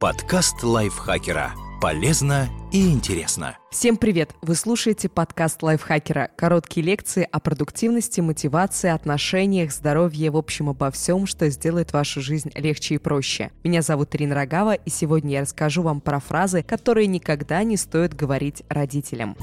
Подкаст лайфхакера. Полезно и интересно. Всем привет! Вы слушаете подкаст лайфхакера. Короткие лекции о продуктивности, мотивации, отношениях, здоровье, в общем, обо всем, что сделает вашу жизнь легче и проще. Меня зовут Ирина Рогава, и сегодня я расскажу вам про фразы, которые никогда не стоит говорить родителям.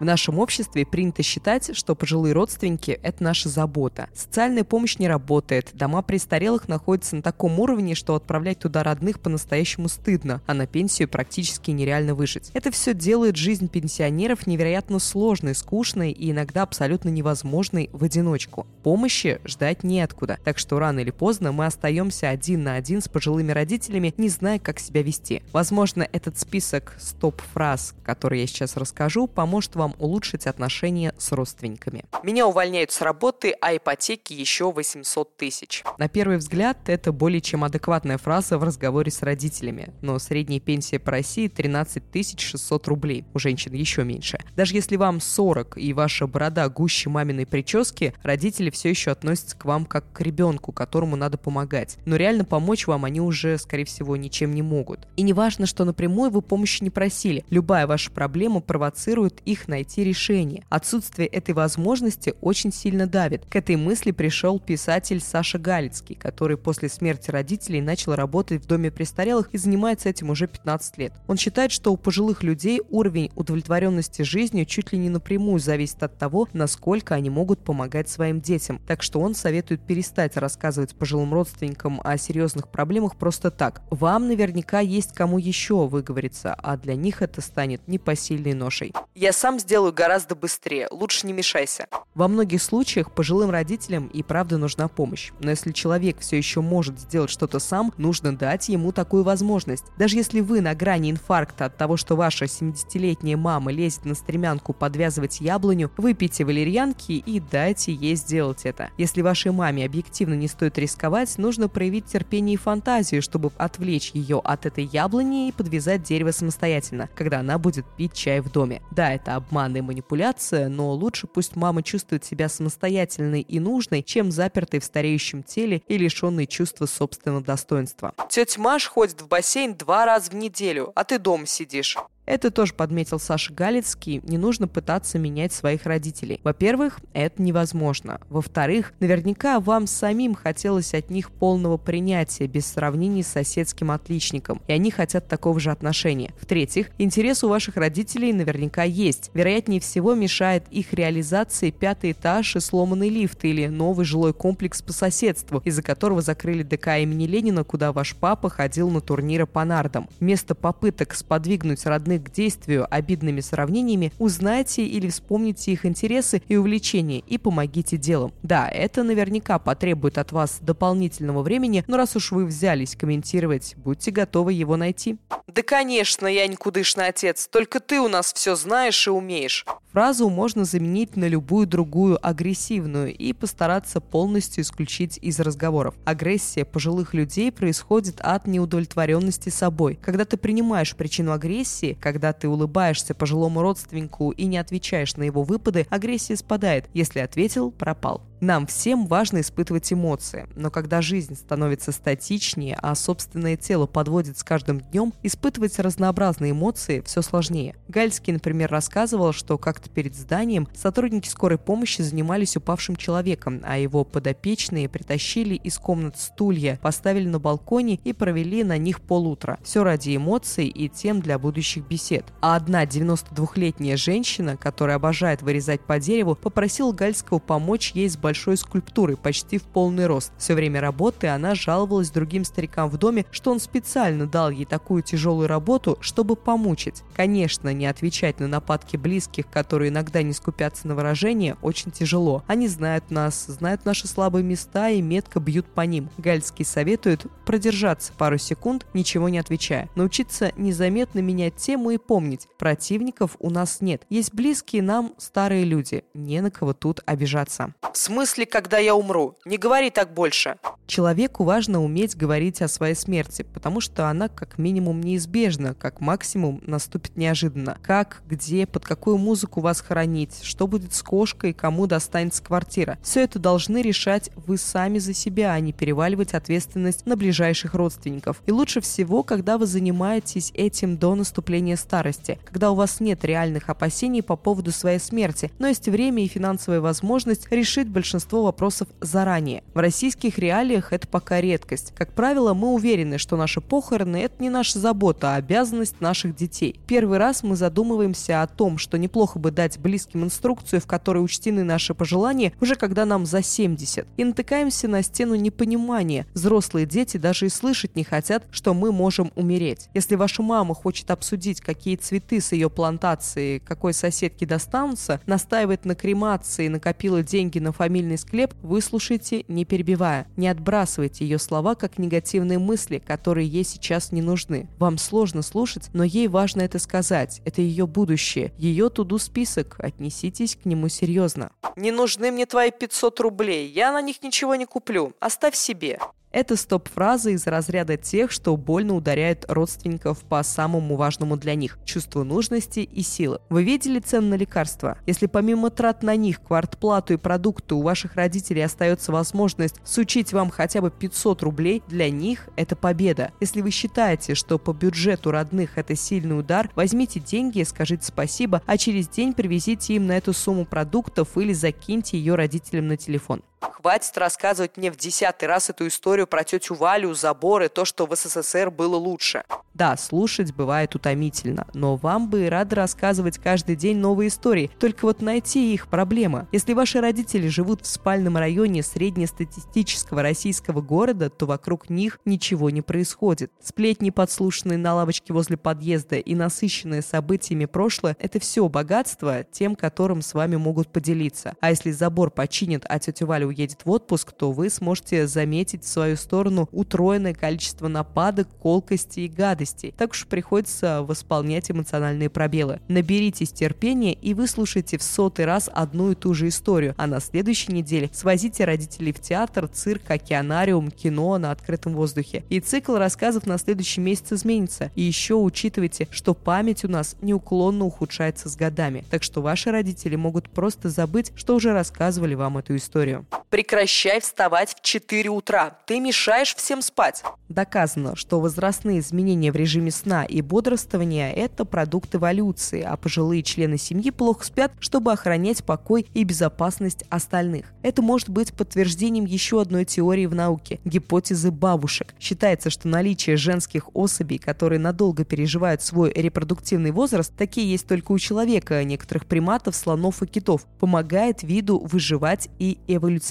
В нашем обществе принято считать, что пожилые родственники – это наша забота. Социальная помощь не работает, дома престарелых находятся на таком уровне, что отправлять туда родных по-настоящему стыдно, а на пенсию практически нереально выжить. Это все делает жизнь пенсионеров невероятно сложной, скучной и иногда абсолютно невозможной в одиночку. Помощи ждать неоткуда, так что рано или поздно мы остаемся один на один с пожилыми родителями, не зная, как себя вести. Возможно, этот список стоп-фраз, который я сейчас расскажу, поможет вам улучшить отношения с родственниками. Меня увольняют с работы, а ипотеки еще 800 тысяч. На первый взгляд, это более чем адекватная фраза в разговоре с родителями, но средняя пенсия по России 13 600 рублей, у женщин еще меньше. Даже если вам 40 и ваша борода гуще маминой прически, родители все еще относятся к вам как к ребенку, которому надо помогать. Но реально помочь вам они уже, скорее всего, ничем не могут. И не важно, что напрямую вы помощи не просили. Любая ваша проблема провоцирует их найти найти решение. Отсутствие этой возможности очень сильно давит. К этой мысли пришел писатель Саша Галицкий, который после смерти родителей начал работать в доме престарелых и занимается этим уже 15 лет. Он считает, что у пожилых людей уровень удовлетворенности жизнью чуть ли не напрямую зависит от того, насколько они могут помогать своим детям. Так что он советует перестать рассказывать пожилым родственникам о серьезных проблемах просто так. Вам наверняка есть кому еще выговориться, а для них это станет непосильной ношей. Я сам сделаю гораздо быстрее. Лучше не мешайся. Во многих случаях пожилым родителям и правда нужна помощь. Но если человек все еще может сделать что-то сам, нужно дать ему такую возможность. Даже если вы на грани инфаркта от того, что ваша 70-летняя мама лезет на стремянку подвязывать яблоню, выпейте валерьянки и дайте ей сделать это. Если вашей маме объективно не стоит рисковать, нужно проявить терпение и фантазию, чтобы отвлечь ее от этой яблони и подвязать дерево самостоятельно, когда она будет пить чай в доме. Да, это обман обман и манипуляция, но лучше пусть мама чувствует себя самостоятельной и нужной, чем запертой в стареющем теле и лишенной чувства собственного достоинства. Тетя Маш ходит в бассейн два раза в неделю, а ты дома сидишь. Это тоже подметил Саша Галицкий. Не нужно пытаться менять своих родителей. Во-первых, это невозможно. Во-вторых, наверняка вам самим хотелось от них полного принятия, без сравнений с соседским отличником. И они хотят такого же отношения. В-третьих, интерес у ваших родителей наверняка есть. Вероятнее всего мешает их реализации пятый этаж и сломанный лифт или новый жилой комплекс по соседству, из-за которого закрыли ДК имени Ленина, куда ваш папа ходил на турниры по нардам. Вместо попыток сподвигнуть родных склонны к действию обидными сравнениями, узнайте или вспомните их интересы и увлечения и помогите делом. Да, это наверняка потребует от вас дополнительного времени, но раз уж вы взялись комментировать, будьте готовы его найти. Да, конечно, я никудышный отец, только ты у нас все знаешь и умеешь. Фразу можно заменить на любую другую агрессивную и постараться полностью исключить из разговоров. Агрессия пожилых людей происходит от неудовлетворенности собой. Когда ты принимаешь причину агрессии, когда ты улыбаешься пожилому родственнику и не отвечаешь на его выпады, агрессия спадает. Если ответил, пропал. Нам всем важно испытывать эмоции, но когда жизнь становится статичнее, а собственное тело подводит с каждым днем, испытывать разнообразные эмоции все сложнее. Гальский, например, рассказывал, что как-то перед зданием сотрудники скорой помощи занимались упавшим человеком, а его подопечные притащили из комнат стулья, поставили на балконе и провели на них полутра. Все ради эмоций и тем для будущих бесед. А одна 92-летняя женщина, которая обожает вырезать по дереву, попросила Гальского помочь ей с большой скульптурой, почти в полный рост. Все время работы она жаловалась другим старикам в доме, что он специально дал ей такую тяжелую работу, чтобы помучить. Конечно, не отвечать на нападки близких, которые иногда не скупятся на выражения, очень тяжело. Они знают нас, знают наши слабые места и метко бьют по ним. Гальский советует продержаться пару секунд, ничего не отвечая. Научиться незаметно менять тему и помнить, противников у нас нет. Есть близкие нам старые люди, не на кого тут обижаться. Смысле, когда я умру? Не говори так больше. Человеку важно уметь говорить о своей смерти, потому что она как минимум неизбежна, как максимум наступит неожиданно. Как, где, под какую музыку вас хоронить, что будет с кошкой, кому достанется квартира. Все это должны решать вы сами за себя, а не переваливать ответственность на ближайших родственников. И лучше всего, когда вы занимаетесь этим до наступления старости, когда у вас нет реальных опасений по поводу своей смерти, но есть время и финансовая возможность решить большинство вопросов заранее. В российских реалиях это пока редкость. Как правило, мы уверены, что наши похороны – это не наша забота, а обязанность наших детей. Первый раз мы задумываемся о том, что неплохо бы дать близким инструкцию, в которой учтены наши пожелания, уже когда нам за 70. И натыкаемся на стену непонимания. Взрослые дети даже и слышать не хотят, что мы можем умереть. Если ваша мама хочет обсудить, какие цветы с ее плантации какой соседке достанутся, настаивает на кремации, накопила деньги на фамильный склеп, выслушайте, не перебивая. Не отбрасывайте ее слова как негативные мысли, которые ей сейчас не нужны. Вам сложно слушать, но ей важно это сказать. Это ее будущее, ее туду список. Отнеситесь к нему серьезно. Не нужны мне твои 500 рублей. Я на них ничего не куплю. Оставь себе. Это стоп-фраза из разряда тех, что больно ударяет родственников по самому важному для них – чувству нужности и силы. Вы видели цены на лекарства? Если помимо трат на них, квартплату и продукты у ваших родителей остается возможность сучить вам хотя бы 500 рублей, для них это победа. Если вы считаете, что по бюджету родных это сильный удар, возьмите деньги, скажите спасибо, а через день привезите им на эту сумму продуктов или закиньте ее родителям на телефон. Хватит рассказывать мне в десятый раз эту историю про тетю Валю, заборы, то, что в СССР было лучше. Да, слушать бывает утомительно, но вам бы и рады рассказывать каждый день новые истории. Только вот найти их проблема. Если ваши родители живут в спальном районе среднестатистического российского города, то вокруг них ничего не происходит. Сплетни, подслушанные на лавочке возле подъезда и насыщенные событиями прошлое – это все богатство тем, которым с вами могут поделиться. А если забор починят, а тетя Валя уедет в отпуск, то вы сможете заметить в свою сторону утроенное количество нападок, колкости и гадостей. Так уж приходится восполнять эмоциональные пробелы. Наберитесь терпения и выслушайте в сотый раз одну и ту же историю, а на следующей неделе свозите родителей в театр, цирк, океанариум, кино на открытом воздухе. И цикл рассказов на следующий месяц изменится. И еще учитывайте, что память у нас неуклонно ухудшается с годами. Так что ваши родители могут просто забыть, что уже рассказывали вам эту историю. Прекращай вставать в 4 утра. Ты мешаешь всем спать. Доказано, что возрастные изменения в режиме сна и бодрствования – это продукт эволюции, а пожилые члены семьи плохо спят, чтобы охранять покой и безопасность остальных. Это может быть подтверждением еще одной теории в науке – гипотезы бабушек. Считается, что наличие женских особей, которые надолго переживают свой репродуктивный возраст, такие есть только у человека, некоторых приматов, слонов и китов, помогает виду выживать и эволюционировать.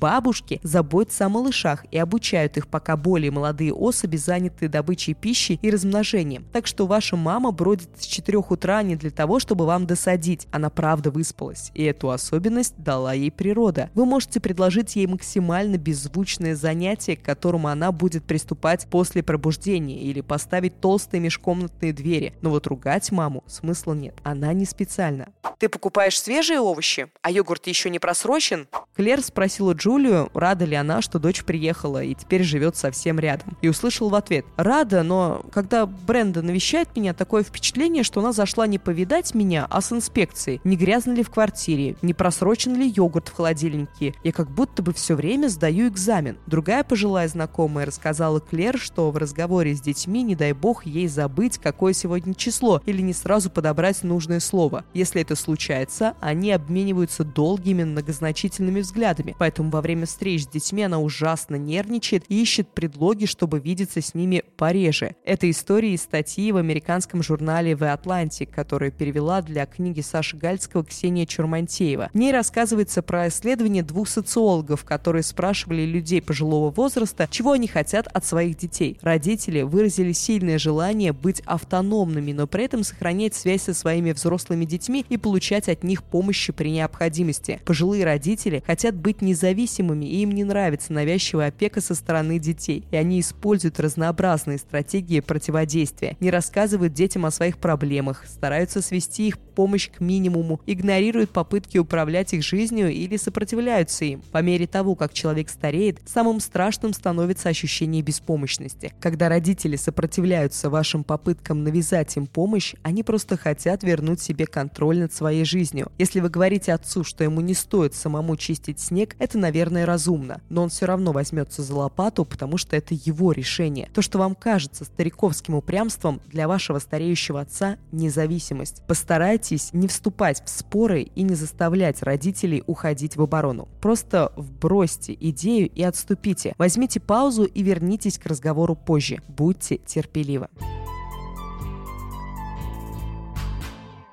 Бабушки заботятся о малышах и обучают их, пока более молодые особи заняты добычей пищи и размножением. Так что ваша мама бродит с 4 утра не для того, чтобы вам досадить. Она правда выспалась. И эту особенность дала ей природа. Вы можете предложить ей максимально беззвучное занятие, к которому она будет приступать после пробуждения или поставить толстые межкомнатные двери. Но вот ругать маму смысла нет. Она не специально. Ты покупаешь свежие овощи? А йогурт еще не просрочен? Клер спросила Джулию, рада ли она, что дочь приехала и теперь живет совсем рядом. И услышал в ответ, рада, но когда Бренда навещает меня, такое впечатление, что она зашла не повидать меня, а с инспекцией. Не грязно ли в квартире, не просрочен ли йогурт в холодильнике. Я как будто бы все время сдаю экзамен. Другая пожилая знакомая рассказала Клер, что в разговоре с детьми, не дай бог, ей забыть, какое сегодня число, или не сразу подобрать нужное слово. Если это случается, они обмениваются долгими многозначительными взглядами, поэтому во время встреч с детьми она ужасно нервничает и ищет предлоги, чтобы видеться с ними пореже. Это история из статьи в американском журнале The Atlantic, которую перевела для книги Саши Гальского Ксения Чурмантеева. В ней рассказывается про исследование двух социологов, которые спрашивали людей пожилого возраста, чего они хотят от своих детей. Родители выразили сильное желание быть автономными, но при этом сохранять связь со своими взрослыми детьми и получать от них помощи при необходимости. Пожилые родители хотят быть независимыми, и им не нравится навязчивая опека со стороны детей, и они используют разнообразные стратегии противодействия, не рассказывают детям о своих проблемах, стараются свести их помощь к минимуму, игнорируют попытки управлять их жизнью или сопротивляются им. По мере того, как человек стареет, самым страшным становится ощущение беспомощности. Когда родители сопротивляются вашим попыткам навязать им помощь, они просто хотят вернуть себе контроль над своей жизнью. Если вы говорите отцу, что ему не стоит самому чистить снег, это, наверное, разумно. Но он все равно возьмется за лопату, потому что это его решение. То, что вам кажется стариковским упрямством, для вашего стареющего отца – независимость. Постарайтесь не вступать в споры и не заставлять родителей уходить в оборону. Просто вбросьте идею и отступите. Возьмите паузу и вернитесь к разговору позже. Будьте терпеливы.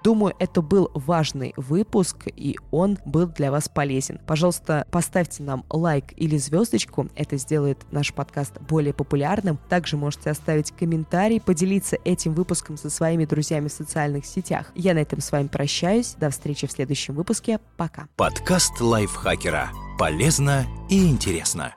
Думаю, это был важный выпуск, и он был для вас полезен. Пожалуйста, поставьте нам лайк или звездочку, это сделает наш подкаст более популярным. Также можете оставить комментарий, поделиться этим выпуском со своими друзьями в социальных сетях. Я на этом с вами прощаюсь. До встречи в следующем выпуске. Пока. Подкаст лайфхакера. Полезно и интересно.